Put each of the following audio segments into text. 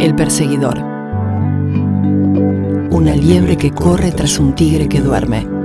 El perseguidor. Una liebre que corre tras un tigre que duerme.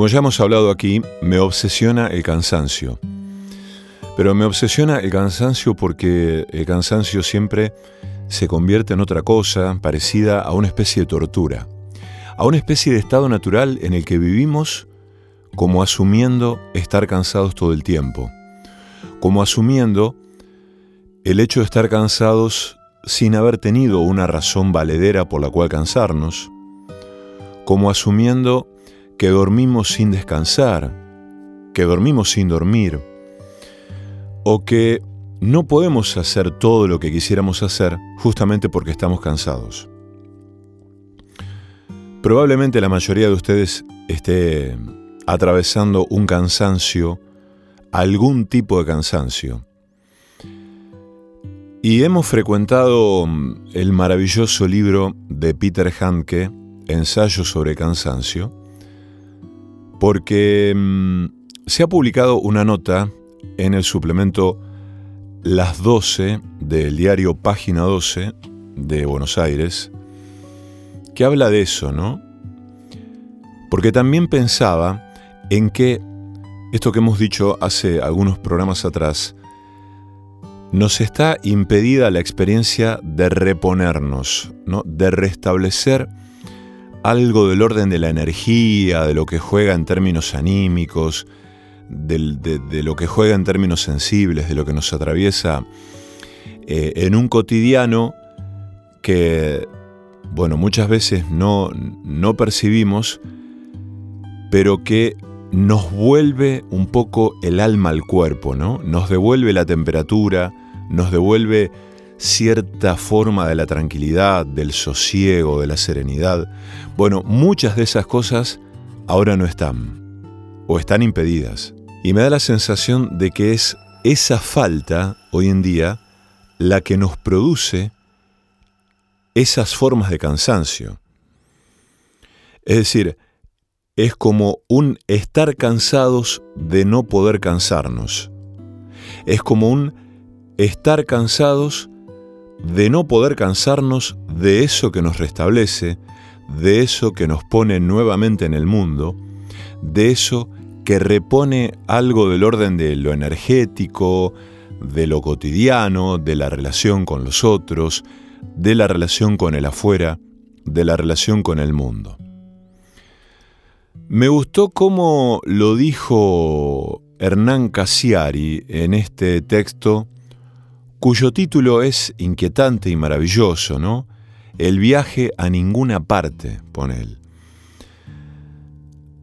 Como ya hemos hablado aquí, me obsesiona el cansancio. Pero me obsesiona el cansancio porque el cansancio siempre se convierte en otra cosa parecida a una especie de tortura, a una especie de estado natural en el que vivimos como asumiendo estar cansados todo el tiempo, como asumiendo el hecho de estar cansados sin haber tenido una razón valedera por la cual cansarnos, como asumiendo que dormimos sin descansar, que dormimos sin dormir, o que no podemos hacer todo lo que quisiéramos hacer justamente porque estamos cansados. Probablemente la mayoría de ustedes esté atravesando un cansancio, algún tipo de cansancio. Y hemos frecuentado mm, el maravilloso libro de Peter Handke, Ensayo sobre cansancio, porque mm, se ha publicado una nota en el suplemento Las 12 del diario Página 12 de Buenos Aires, que habla de eso, ¿no? Porque también pensaba en que esto que hemos dicho hace algunos programas atrás, nos está impedida la experiencia de reponernos, ¿no? de restablecer algo del orden de la energía, de lo que juega en términos anímicos, de, lo que juega en términos sensibles, de lo que nos atraviesa eh, en un cotidiano que, bueno, muchas veces no, no percibimos, pero que nos vuelve un poco el alma al cuerpo, ¿no? Nos devuelve la temperatura, nos devuelve cierta forma de la tranquilidad, del sosiego, de la serenidad. Bueno, muchas de esas cosas ahora no están, o están impedidas. Y me da la sensación de que es esa falta hoy en día la que nos produce esas formas de cansancio. Es decir, es como un estar cansados de no poder cansarnos. Es como un estar cansados de no poder cansarnos de eso que nos restablece, de eso que nos pone nuevamente en el mundo, de eso que repone algo del orden de lo energético, de lo cotidiano, de la relación con los otros, de la relación con el afuera, de la relación con el mundo. Me gustó cómo lo dijo Hernán Casiari en este texto cuyo título es inquietante y maravilloso, ¿no? El viaje a ninguna parte, pone él.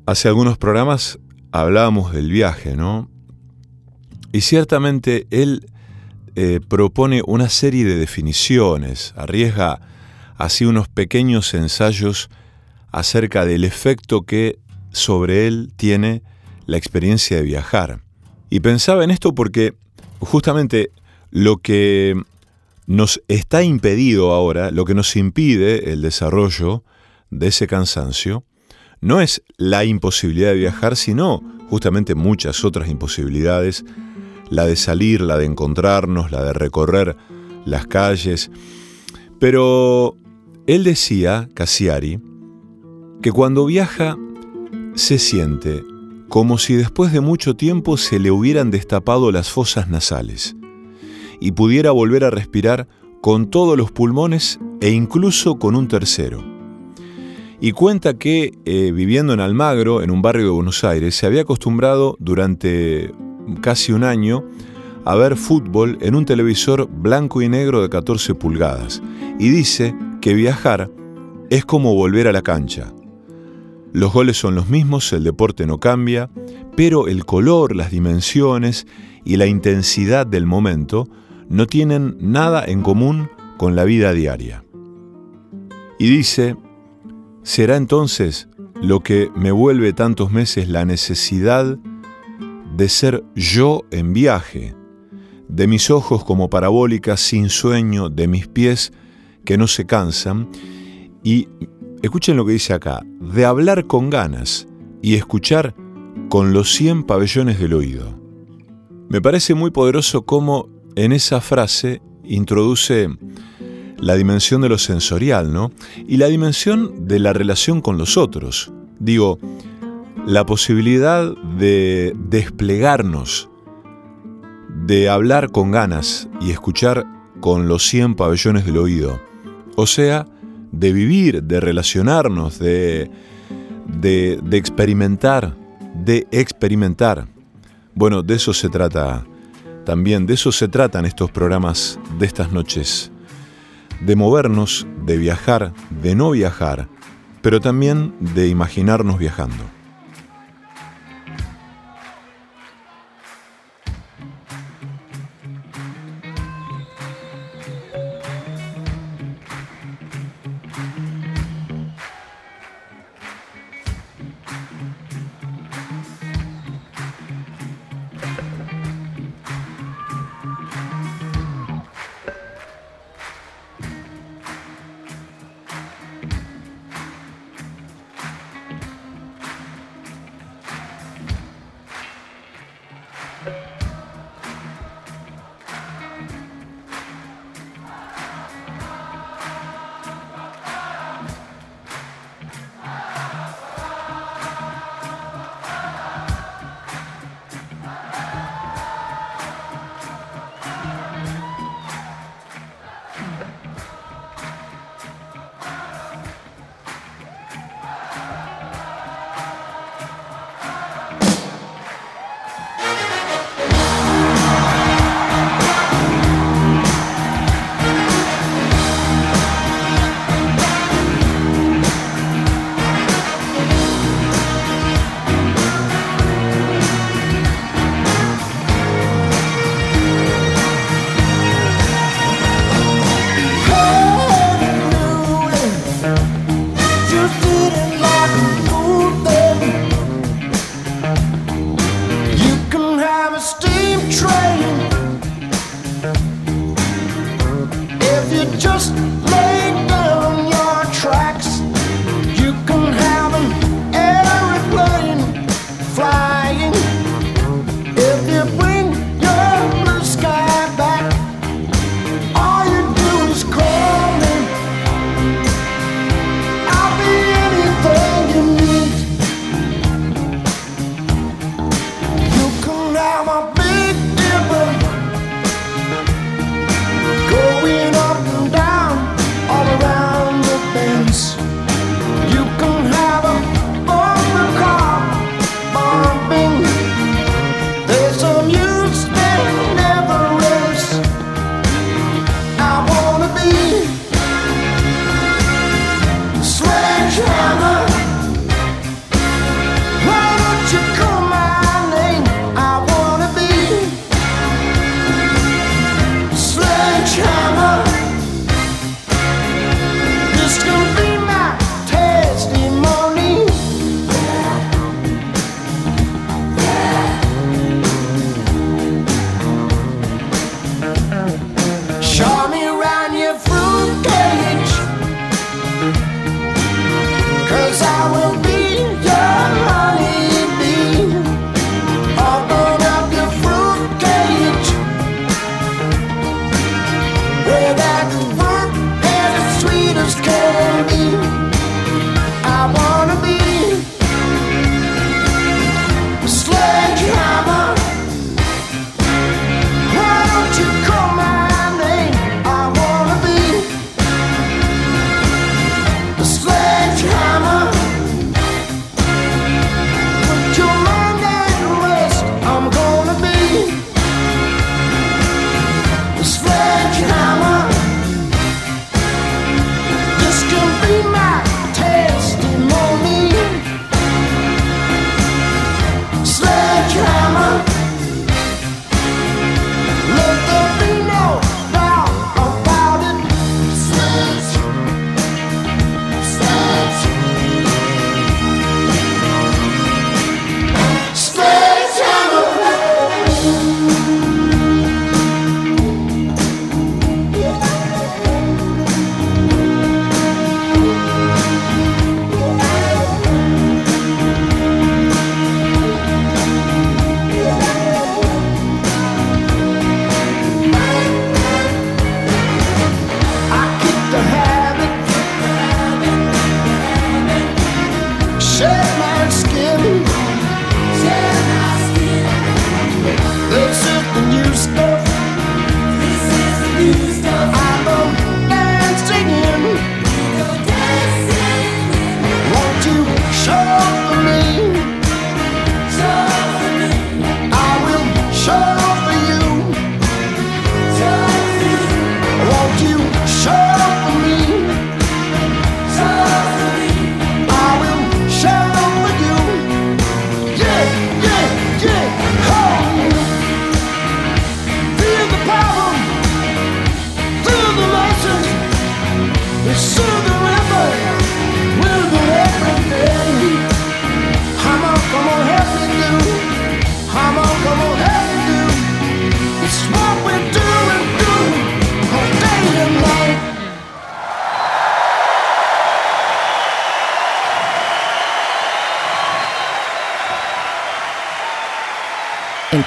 Hace algunos programas hablábamos del viaje, ¿no? Y ciertamente él eh, propone una serie de definiciones, arriesga así unos pequeños ensayos acerca del efecto que sobre él tiene la experiencia de viajar. Y pensaba en esto porque justamente lo que nos está impedido ahora, lo que nos impide el desarrollo de ese cansancio, no es la imposibilidad de viajar, sino justamente muchas otras imposibilidades, la de salir, la de encontrarnos, la de recorrer las calles. Pero él decía, Cassiari, que cuando viaja se siente como si después de mucho tiempo se le hubieran destapado las fosas nasales y pudiera volver a respirar con todos los pulmones e incluso con un tercero. Y cuenta que, eh, viviendo en Almagro, en un barrio de Buenos Aires, se había acostumbrado durante casi un año a ver fútbol en un televisor blanco y negro de 14 pulgadas. Y dice que viajar es como volver a la cancha. Los goles son los mismos, el deporte no cambia, pero el color, las dimensiones y la intensidad del momento no tienen nada en común con la vida diaria. Y dice, será entonces lo que me vuelve tantos meses la necesidad de ser yo en viaje, de mis ojos como parabólicas sin sueño, de mis pies que no se cansan, y escuchen lo que dice acá, de hablar con ganas y escuchar con los cien pabellones del oído. Me parece muy poderoso cómo en esa frase introduce la dimensión de lo sensorial, ¿no? Y la dimensión de la relación con los otros. Digo, la posibilidad de desplegarnos, de hablar con ganas y escuchar con los 100 pabellones del oído. O sea, de vivir, de relacionarnos, de, de, de experimentar, de experimentar. Bueno, de eso se trata también, de eso se tratan estos programas de estas noches. De movernos, de viajar, de no viajar, pero también de imaginarnos viajando.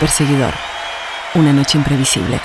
Perseguidor. Una noche imprevisible.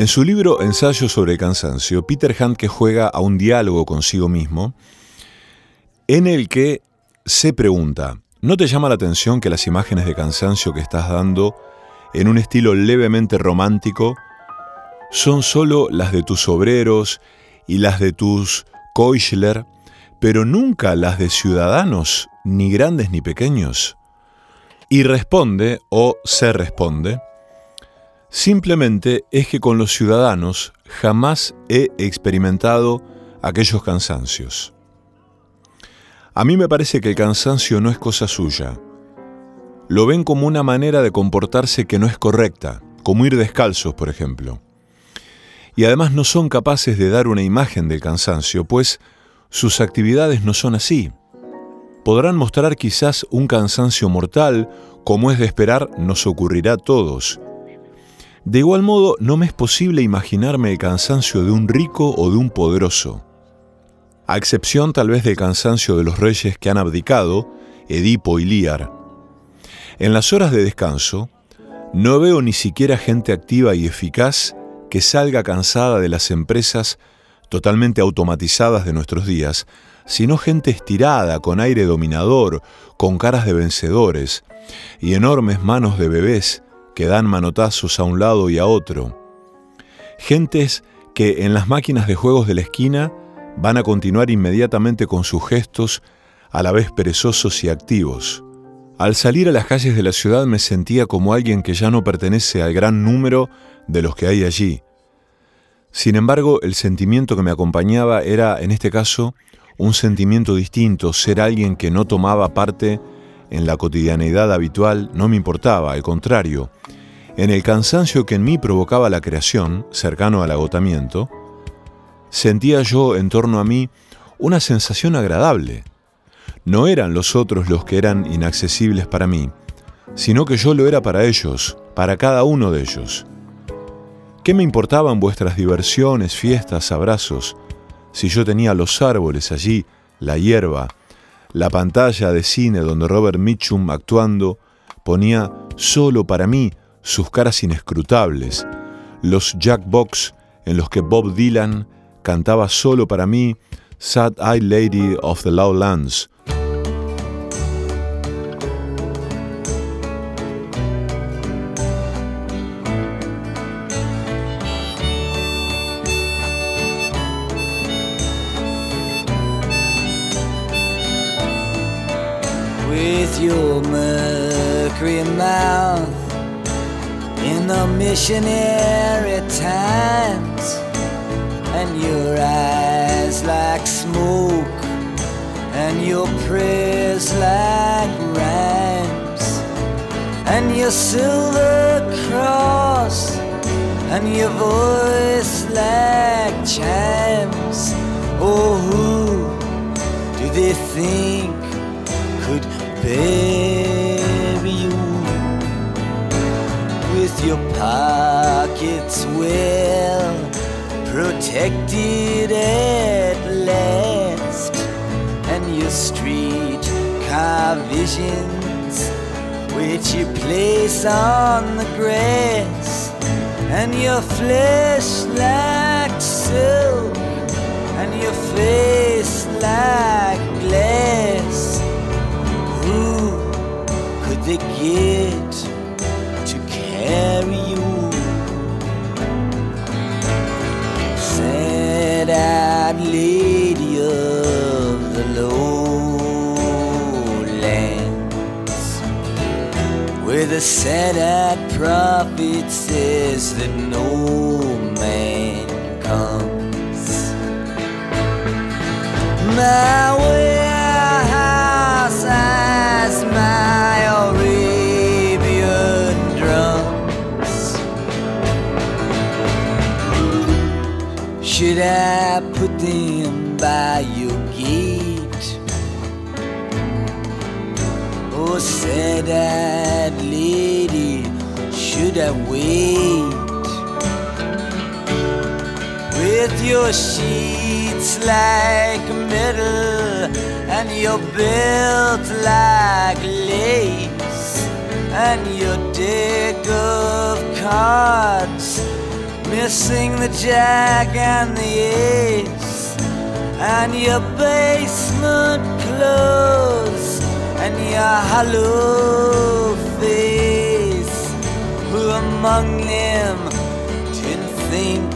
En su libro Ensayo sobre el cansancio, Peter Handke juega a un diálogo consigo mismo en el que se pregunta, ¿no te llama la atención que las imágenes de cansancio que estás dando en un estilo levemente romántico son solo las de tus obreros y las de tus Koichler, pero nunca las de ciudadanos, ni grandes ni pequeños? Y responde, o se responde, simplemente es que con los ciudadanos jamás he experimentado aquellos cansancios. A mí me parece que el cansancio no es cosa suya. Lo ven como una manera de comportarse que no es correcta, como ir descalzos, por ejemplo. Y además no son capaces de dar una imagen del cansancio, pues sus actividades no son así. Podrán mostrar quizás un cansancio mortal, como es de esperar nos ocurrirá a todos. De igual modo, no me es posible imaginarme el cansancio de un rico o de un poderoso. A excepción tal vez del cansancio de los reyes que han abdicado, Edipo y Líar. En las horas de descanso, no veo ni siquiera gente activa y eficaz que salga cansada de las empresas totalmente automatizadas de nuestros días, sino gente estirada, con aire dominador, con caras de vencedores y enormes manos de bebés que dan manotazos a un lado y a otro. Gentes que en las máquinas de juegos de la esquina van a continuar inmediatamente con sus gestos, a la vez perezosos y activos. Al salir a las calles de la ciudad me sentía como alguien que ya no pertenece al gran número de los que hay allí, sin embargo, el sentimiento que me acompañaba era, en este caso, un sentimiento distinto, ser alguien que no tomaba parte en la cotidianeidad habitual no me importaba, al contrario, en el cansancio que en mí provocaba la creación, cercano al agotamiento, sentía yo en torno a mí una sensación agradable. No eran los otros los que eran inaccesibles para mí, sino que yo lo era para ellos, para cada uno de ellos. ¿Qué me importaban vuestras diversiones, fiestas, abrazos, si yo tenía los árboles allí, la hierba, la pantalla de cine donde Robert Mitchum actuando ponía solo para mí sus caras inescrutables, los jackbox en los que Bob Dylan cantaba solo para mí Sad Eyed Lady of the Lowlands, with your mercury mouth in the missionary times and your eyes like smoke and your prayers like rhymes and your silver cross and your voice like chimes. Oh who do they think could bury you with your pockets well protected at last and your street car visions which you place on the grass and your flesh like silk and your face like they get to carry you? Sad-eyed lady of the lowlands, where the sad-eyed prophet says that no man comes. My warehouse has my Should I put them by your gate? Oh, sad-eyed lady, should I wait? with your sheets like metal and your belt like lace and your deck of cards missing the jack and the ace, and your basement clothes, and your hollow face. Who among them didn't think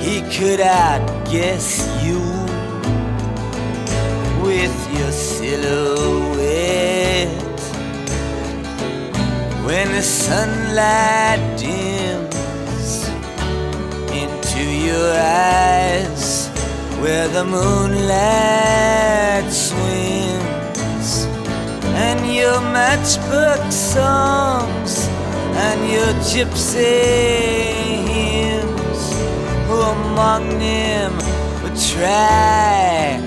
he could outguess you with your silhouette? When the sunlight your eyes, where the moonlight swims, and your matchbook songs and your gypsy hymns, oh, who among them would try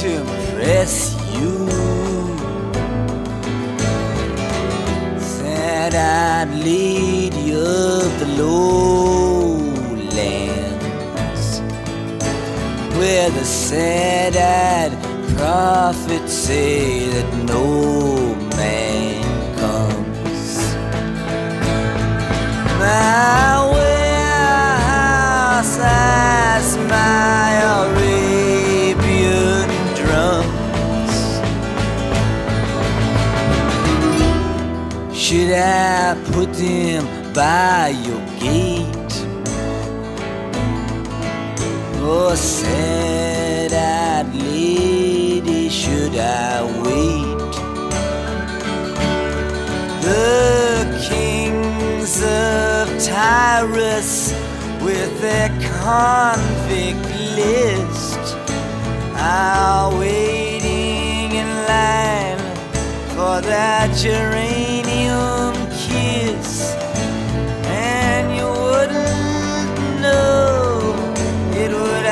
to impress you? Said I'd lead you the lowlands where the sad-eyed prophets say that no man comes. My warehouse has my Arabian drums. Should I put them by your gate? Oh, sad-eyed lady, should I wait? The kings of Tyrus with their convict list are waiting in line for that geranium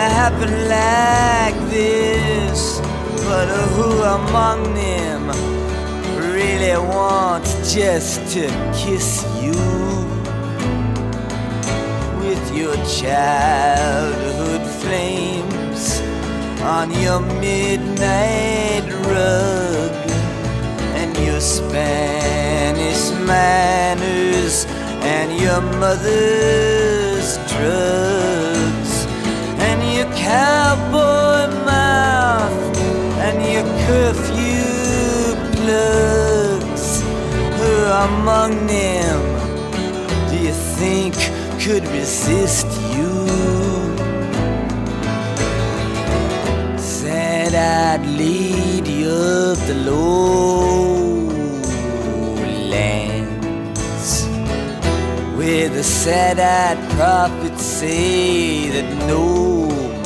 happen like this. But who among them really wants just to kiss you? With your childhood flames on your midnight rug and your Spanish manners and your mother's drugs cowboy mouth and your curfew plugs. Who among them do you think could resist you? Said I'd lead you up the lowlands where the sad-eyed prophets say that no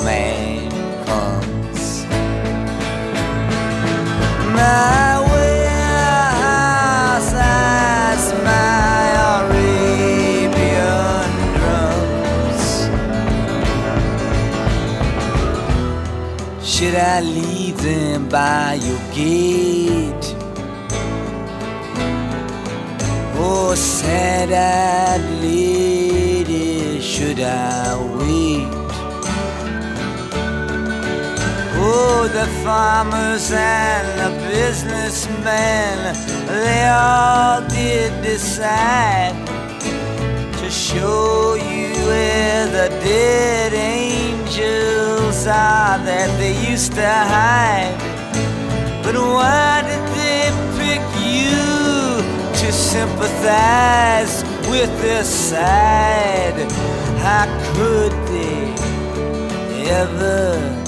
man comes. My my Arabian drums. Should I leave them by your gate? Oh, sad-eyed lady, should I wait? Oh, the farmers and the businessmen, they all did decide to show you where the dead angels are that they used to hide. But why did they pick you to sympathize with their side? How could they ever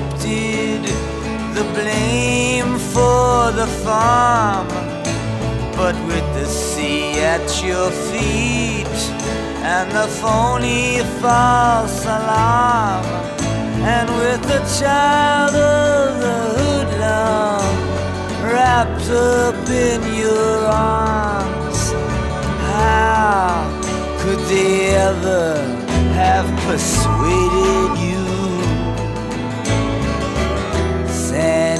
accepted the blame for the farm. But with the sea at your feet and the phony false alarm, and with the child of the hoodlum wrapped up in your arms, how could they ever have persuaded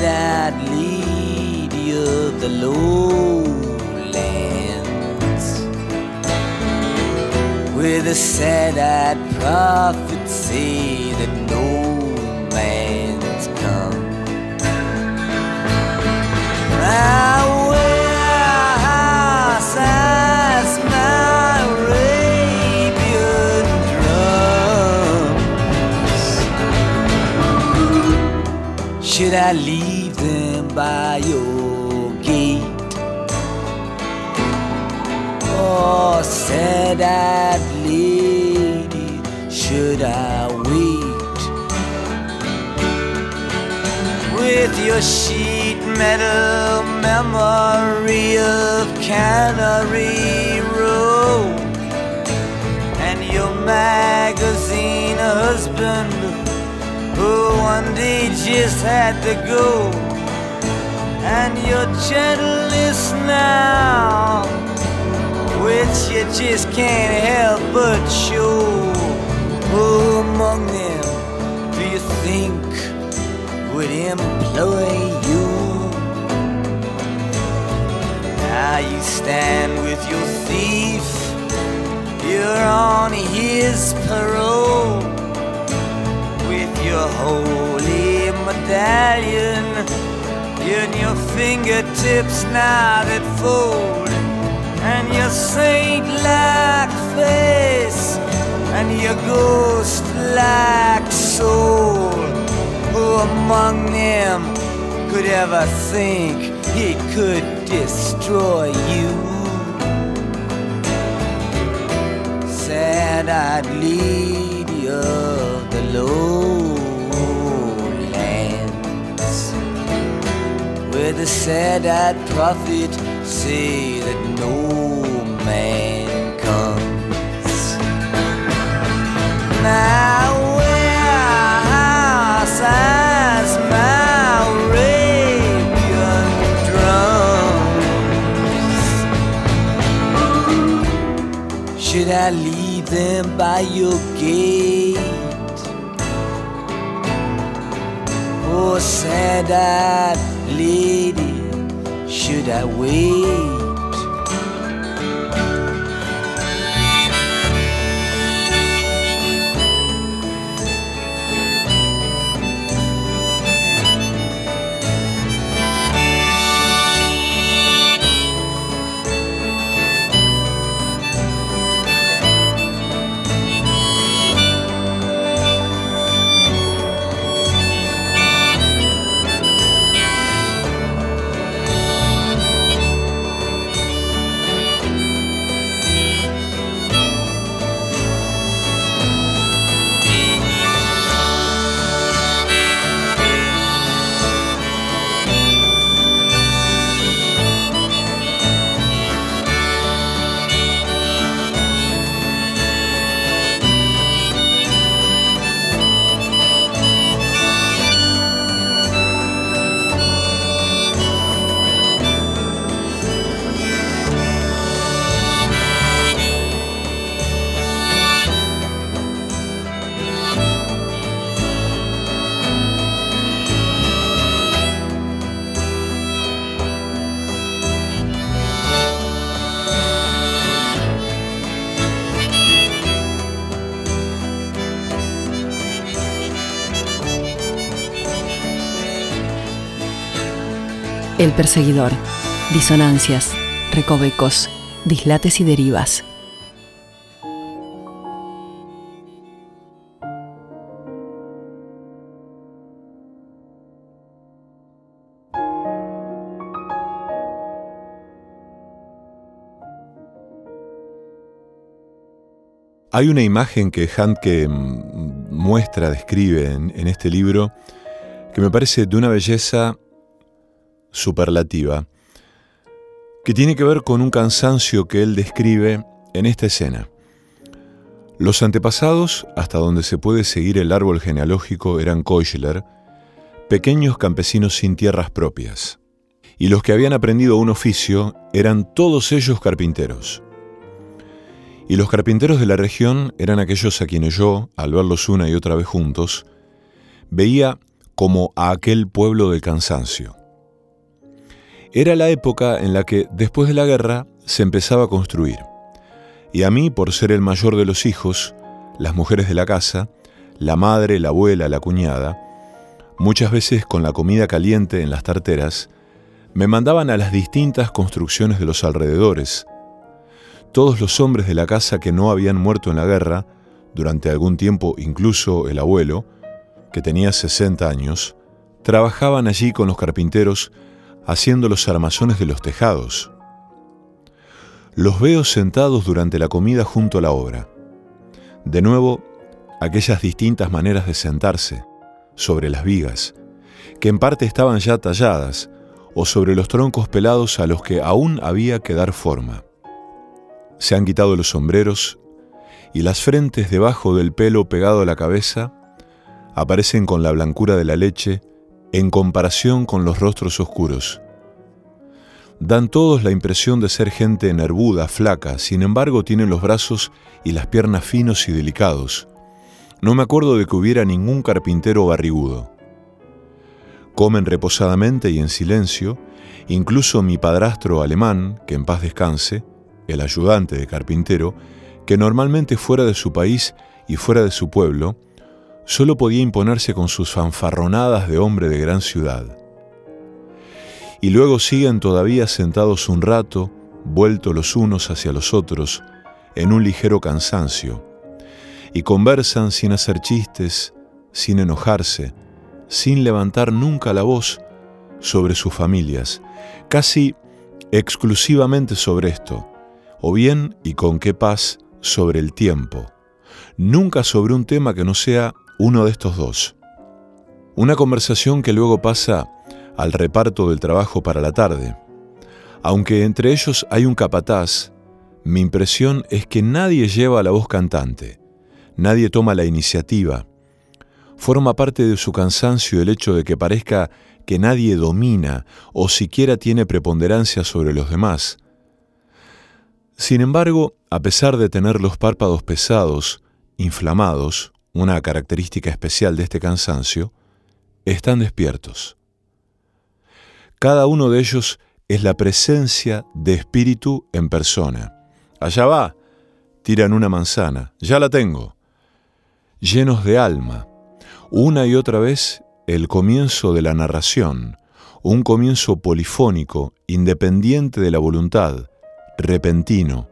bright-eyed lady of the lowlands. Where the sad-eyed prophets say that no man's come. Right away Should I leave them by your gate? Oh, sad-eyed lady, should I wait? With your sheet metal memory of Cannery Row and your magazine husband who one day just had to go. And your gentleness now which you just can't help but show. Who among them do you think would employ you? Now you stand with your thief. You're on his parole your holy medallion in your fingertips now that fold and your saint-like face and your ghost-like soul. Who among them could ever think he could destroy you? Sad-eyed lady of where the sad-eyed prophet say that no man comes. Now where sighs my Arabian drums. Should I leave them by your gate? Oh, sad-eyed lady, should I wait? Perseguidor. Disonancias, recovecos, dislates y derivas. Hay una imagen que Handke mm, muestra, describe en, en este libro, que me parece de una belleza superlativa, que tiene que ver con un cansancio que él describe en esta escena. Los antepasados, hasta donde se puede seguir el árbol genealógico, eran Keuchler, pequeños campesinos sin tierras propias. Y los que habían aprendido un oficio eran todos ellos carpinteros. Y los carpinteros de la región eran aquellos a quienes yo, al verlos una y otra vez juntos, veía como a aquel pueblo del cansancio. Era la época en la que, después de la guerra, se empezaba a construir. Y a mí, por ser el mayor de los hijos, las mujeres de la casa, la madre, la abuela, la cuñada, muchas veces con la comida caliente en las tarteras, me mandaban a las distintas construcciones de los alrededores. Todos los hombres de la casa que no habían muerto en la guerra, durante algún tiempo incluso el abuelo, que tenía 60 años, trabajaban allí con los carpinteros haciendo los armazones de los tejados. Los veo sentados durante la comida junto a la obra. De nuevo, aquellas distintas maneras de sentarse, sobre las vigas, que en parte estaban ya talladas, o sobre los troncos pelados a los que aún había que dar forma. Se han quitado los sombreros y las frentes debajo del pelo pegado a la cabeza aparecen con la blancura de la leche en comparación con los rostros oscuros. Dan todos la impresión de ser gente nervuda, flaca, sin embargo tienen los brazos y las piernas finos y delicados. No me acuerdo de que hubiera ningún carpintero barrigudo. Comen reposadamente y en silencio, incluso mi padrastro alemán, que en paz descanse, el ayudante de carpintero, que normalmente fuera de su país y fuera de su pueblo, solo podía imponerse con sus fanfarronadas de hombre de gran ciudad. Y luego siguen todavía sentados un rato, vueltos los unos hacia los otros, en un ligero cansancio, y conversan sin hacer chistes, sin enojarse, sin levantar nunca la voz sobre sus familias, casi exclusivamente sobre esto, o bien y con qué paz sobre el tiempo, nunca sobre un tema que no sea uno de estos dos. Una conversación que luego pasa al reparto del trabajo para la tarde. Aunque entre ellos hay un capataz, mi impresión es que nadie lleva la voz cantante, nadie toma la iniciativa. Forma parte de su cansancio el hecho de que parezca que nadie domina o siquiera tiene preponderancia sobre los demás. Sin embargo, a pesar de tener los párpados pesados, inflamados, una característica especial de este cansancio, están despiertos. Cada uno de ellos es la presencia de espíritu en persona. Allá va, tiran una manzana, ya la tengo. Llenos de alma, una y otra vez el comienzo de la narración, un comienzo polifónico, independiente de la voluntad, repentino,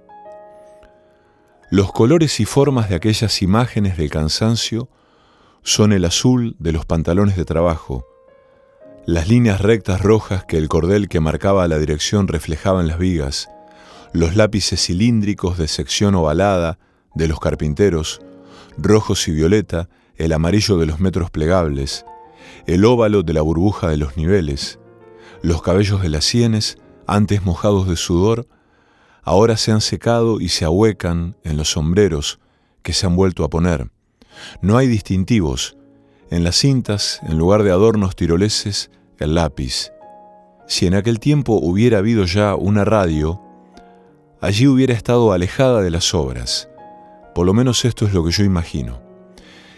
los colores y formas de aquellas imágenes del cansancio son el azul de los pantalones de trabajo, las líneas rectas rojas que el cordel que marcaba la dirección reflejaba en las vigas, los lápices cilíndricos de sección ovalada de los carpinteros, rojos y violeta, el amarillo de los metros plegables, el óvalo de la burbuja de los niveles, los cabellos de las sienes, antes mojados de sudor, ahora se han secado y se ahuecan en los sombreros que se han vuelto a poner. No hay distintivos. En las cintas, en lugar de adornos tiroleses, el lápiz. Si en aquel tiempo hubiera habido ya una radio, allí hubiera estado alejada de las obras. Por lo menos esto es lo que yo imagino.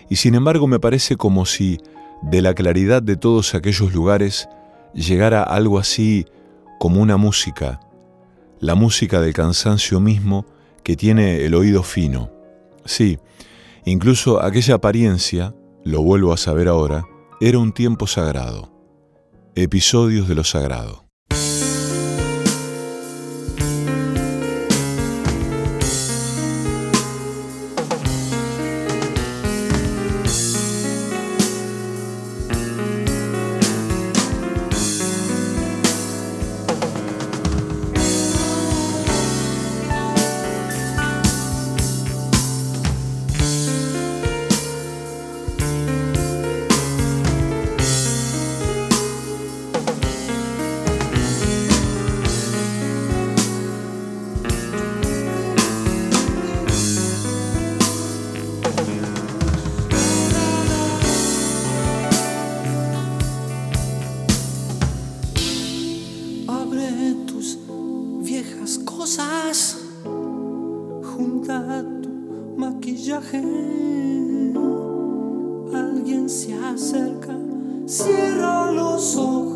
Y sin embargo me parece como si de la claridad de todos aquellos lugares llegara algo así como una música, la música del cansancio mismo que tiene el oído fino. Sí, incluso aquella apariencia, lo vuelvo a saber ahora, era un tiempo sagrado. Episodios de lo sagrado. Cosas, junta tu maquillaje. Alguien se acerca, cierra los ojos,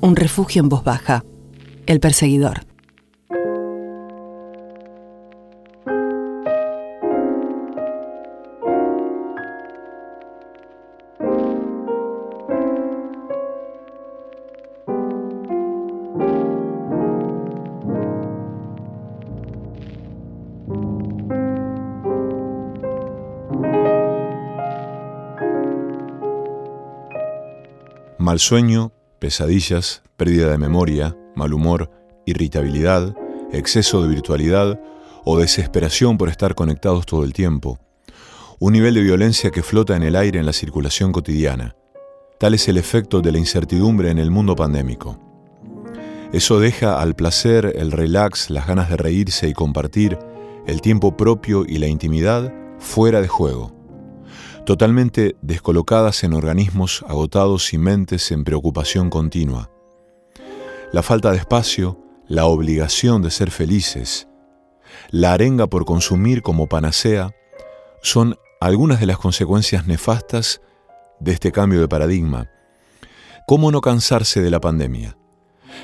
un refugio en voz baja. El perseguidor. Mal sueño, pesadillas, pérdida de memoria, mal humor, irritabilidad, exceso de virtualidad o desesperación por estar conectados todo el tiempo. Un nivel de violencia que flota en el aire en la circulación cotidiana. Tal es el efecto de la incertidumbre en el mundo pandémico. Eso deja al placer, el relax, las ganas de reírse y compartir, el tiempo propio y la intimidad fuera de juego totalmente descolocadas en organismos agotados y mentes en preocupación continua. La falta de espacio, la obligación de ser felices, la arenga por consumir como panacea, son algunas de las consecuencias nefastas de este cambio de paradigma. ¿Cómo no cansarse de la pandemia?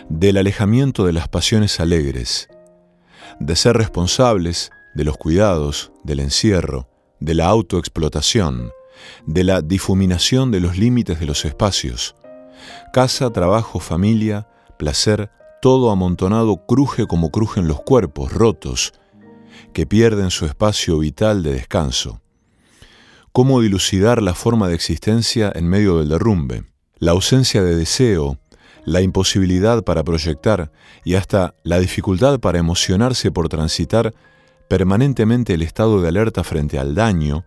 Del alejamiento de las pasiones alegres, de ser responsables, de los cuidados, del encierro, de la autoexplotación, de la difuminación de los límites de los espacios. Casa, trabajo, familia, placer, todo amontonado cruje como crujen los cuerpos rotos, que pierden su espacio vital de descanso. Cómo dilucidar la forma de existencia en medio del derrumbe, la ausencia de deseo, la imposibilidad para proyectar y hasta la dificultad para emocionarse por transitar permanentemente el estado de alerta frente al daño,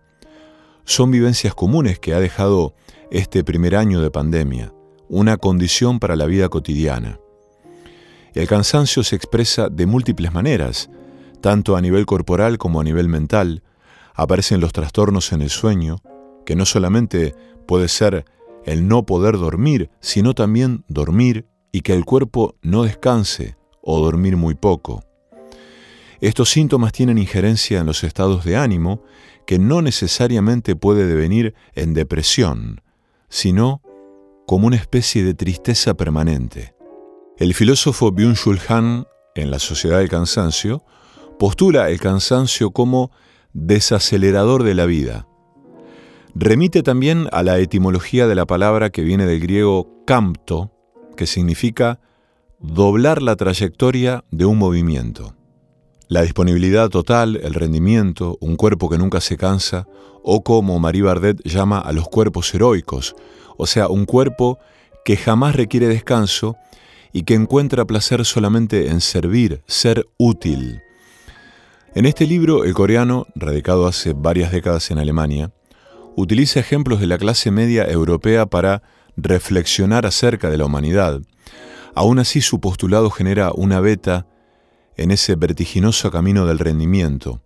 son vivencias comunes que ha dejado este primer año de pandemia, una condición para la vida cotidiana. El cansancio se expresa de múltiples maneras, tanto a nivel corporal como a nivel mental. Aparecen los trastornos en el sueño, que no solamente puede ser el no poder dormir, sino también dormir y que el cuerpo no descanse o dormir muy poco. Estos síntomas tienen injerencia en los estados de ánimo que no necesariamente puede devenir en depresión, sino como una especie de tristeza permanente. El filósofo Byung-Chul Han, en La Sociedad del Cansancio, postula el cansancio como desacelerador de la vida. Remite también a la etimología de la palabra que viene del griego campto, que significa doblar la trayectoria de un movimiento. La disponibilidad total, el rendimiento, un cuerpo que nunca se cansa, o como Marie Bardet llama a los cuerpos heroicos, o sea, un cuerpo que jamás requiere descanso y que encuentra placer solamente en servir, ser útil. En este libro, el coreano, radicado hace varias décadas en Alemania, utiliza ejemplos de la clase media europea para reflexionar acerca de la humanidad. Aún así, su postulado genera una beta en ese vertiginoso camino del rendimiento.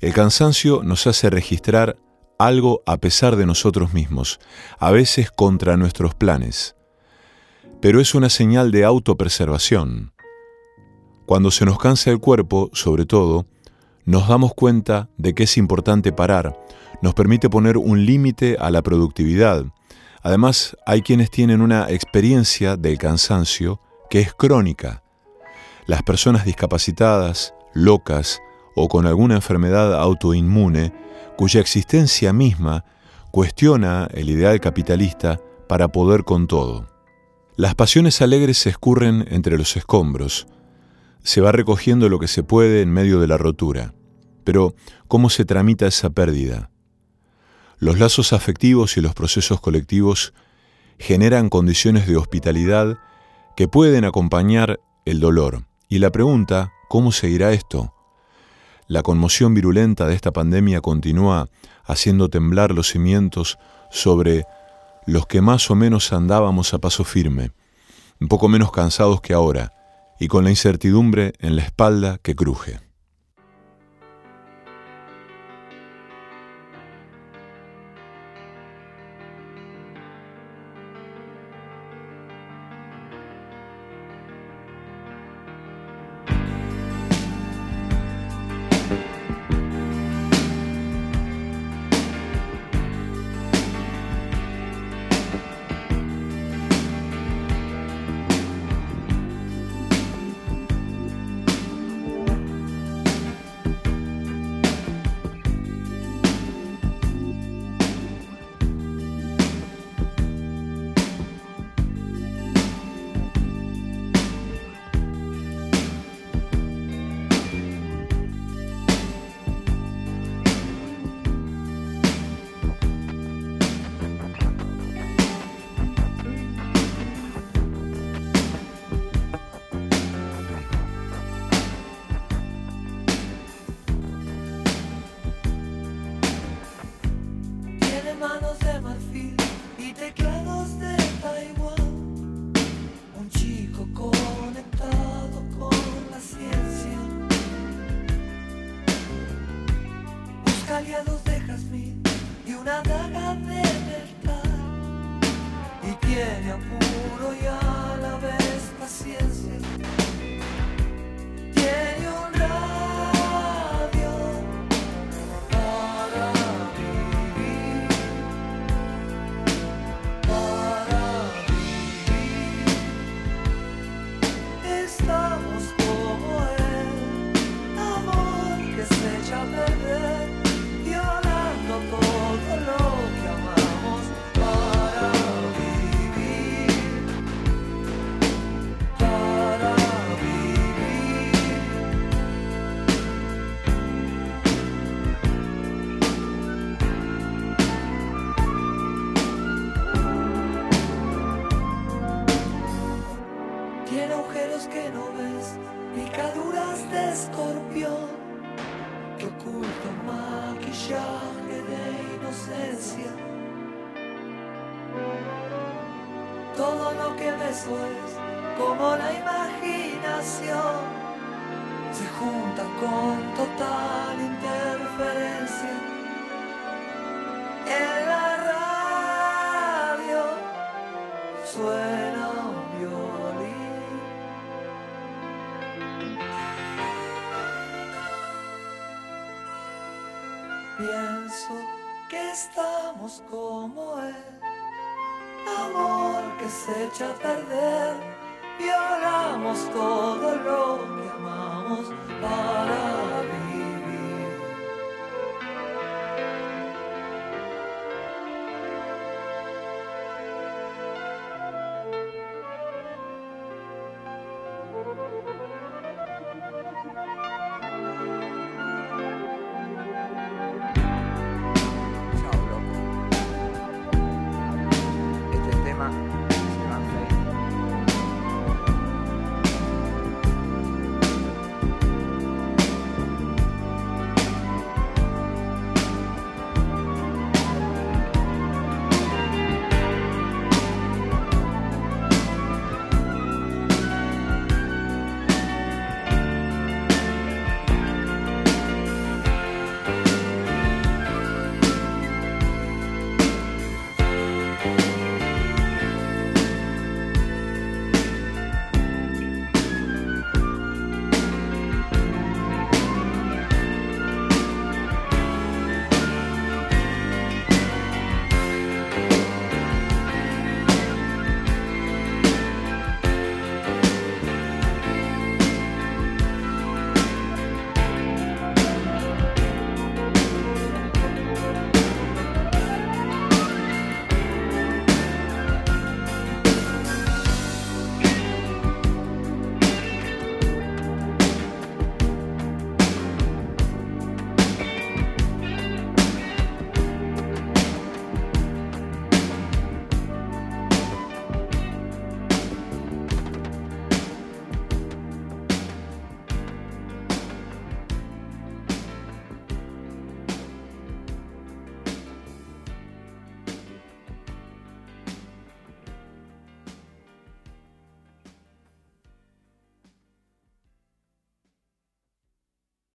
El cansancio nos hace registrar algo a pesar de nosotros mismos, a veces contra nuestros planes. Pero es una señal de autopreservación. Cuando se nos cansa el cuerpo, sobre todo, nos damos cuenta de que es importante parar, nos permite poner un límite a la productividad. Además, hay quienes tienen una experiencia del cansancio que es crónica, las personas discapacitadas, locas o con alguna enfermedad autoinmune, cuya existencia misma cuestiona el ideal capitalista para poder con todo. Las pasiones alegres se escurren entre los escombros, se va recogiendo lo que se puede en medio de la rotura. Pero, ¿cómo se tramita esa pérdida? Los lazos afectivos y los procesos colectivos generan condiciones de hospitalidad que pueden acompañar el dolor. Y la pregunta, ¿cómo seguirá esto? La conmoción virulenta de esta pandemia continúa haciendo temblar los cimientos sobre los que más o menos andábamos a paso firme, un poco menos cansados que ahora, y con la incertidumbre en la espalda que cruje. como Él. Amor que se echa a perder, violamos todo lo